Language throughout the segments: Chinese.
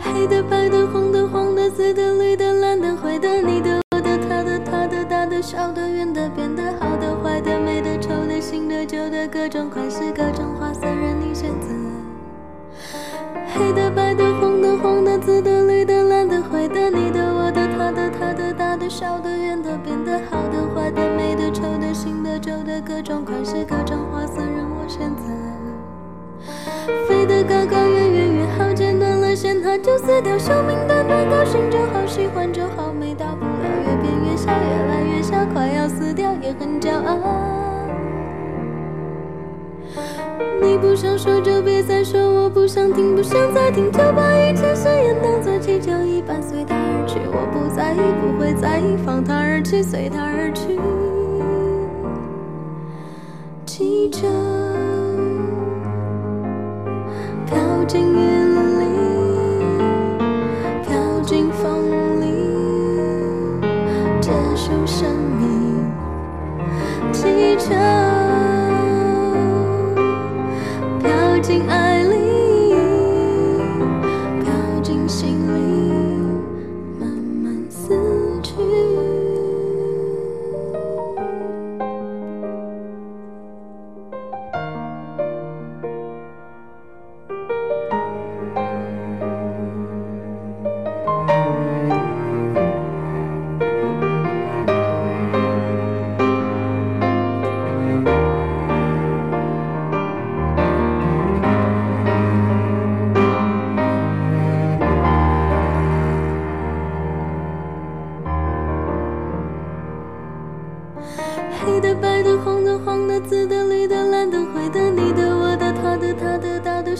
黑的白的红的黄的紫的绿的小的、圆的、扁的、好的、坏的、美的、丑的、新的、旧的，各种款式、各种花色，任你选择。黑的、白的、红的、黄的、紫的、绿的、蓝的、灰的，你的、我的、他的、他的、大的、小的、圆的、扁的、好的、坏的、美的、丑的、新的、旧的，各种款式、各种花色，任我选择。飞得高高，远远远好，剪断了线，它就死掉。寿命短短，高兴就好，喜欢也很骄傲。你不想说就别再说，我不想听，不想再听，就把一切誓言当作气球一般随它而去。我不在意，不会在意，放它而去，随它而去。气球飘进云里，飘进风里，结束生 hurting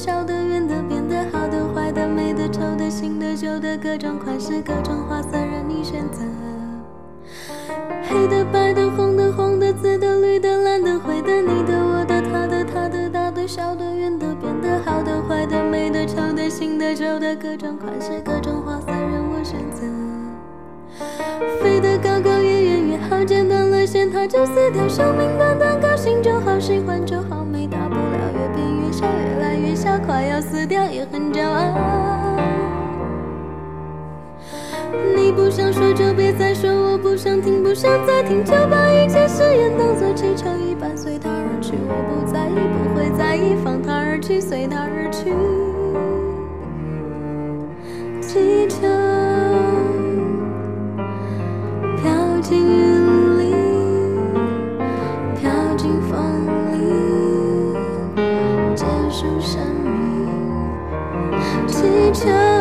小的、圆的、扁的、好的、坏的、美的、丑的、新的、旧的，各种款式、各种花色，任你选择。黑的、白的、红的、黄的、紫的、绿的、蓝的、灰的，你的、我的、他的、他的、大的、小的、圆的、扁的、好的、坏的、美的、丑的、新的、旧的，各种款式、各种花色，任我选择。飞得高高，越远越好，剪断了线，它就死掉。寿命短短，高兴就好，喜欢就好，啊。你不想说就别再说，我不想听，不想再听，就把一切誓言当作气球一般随它而去。我不在意，不会在意，放它而去，随它而去。气球这，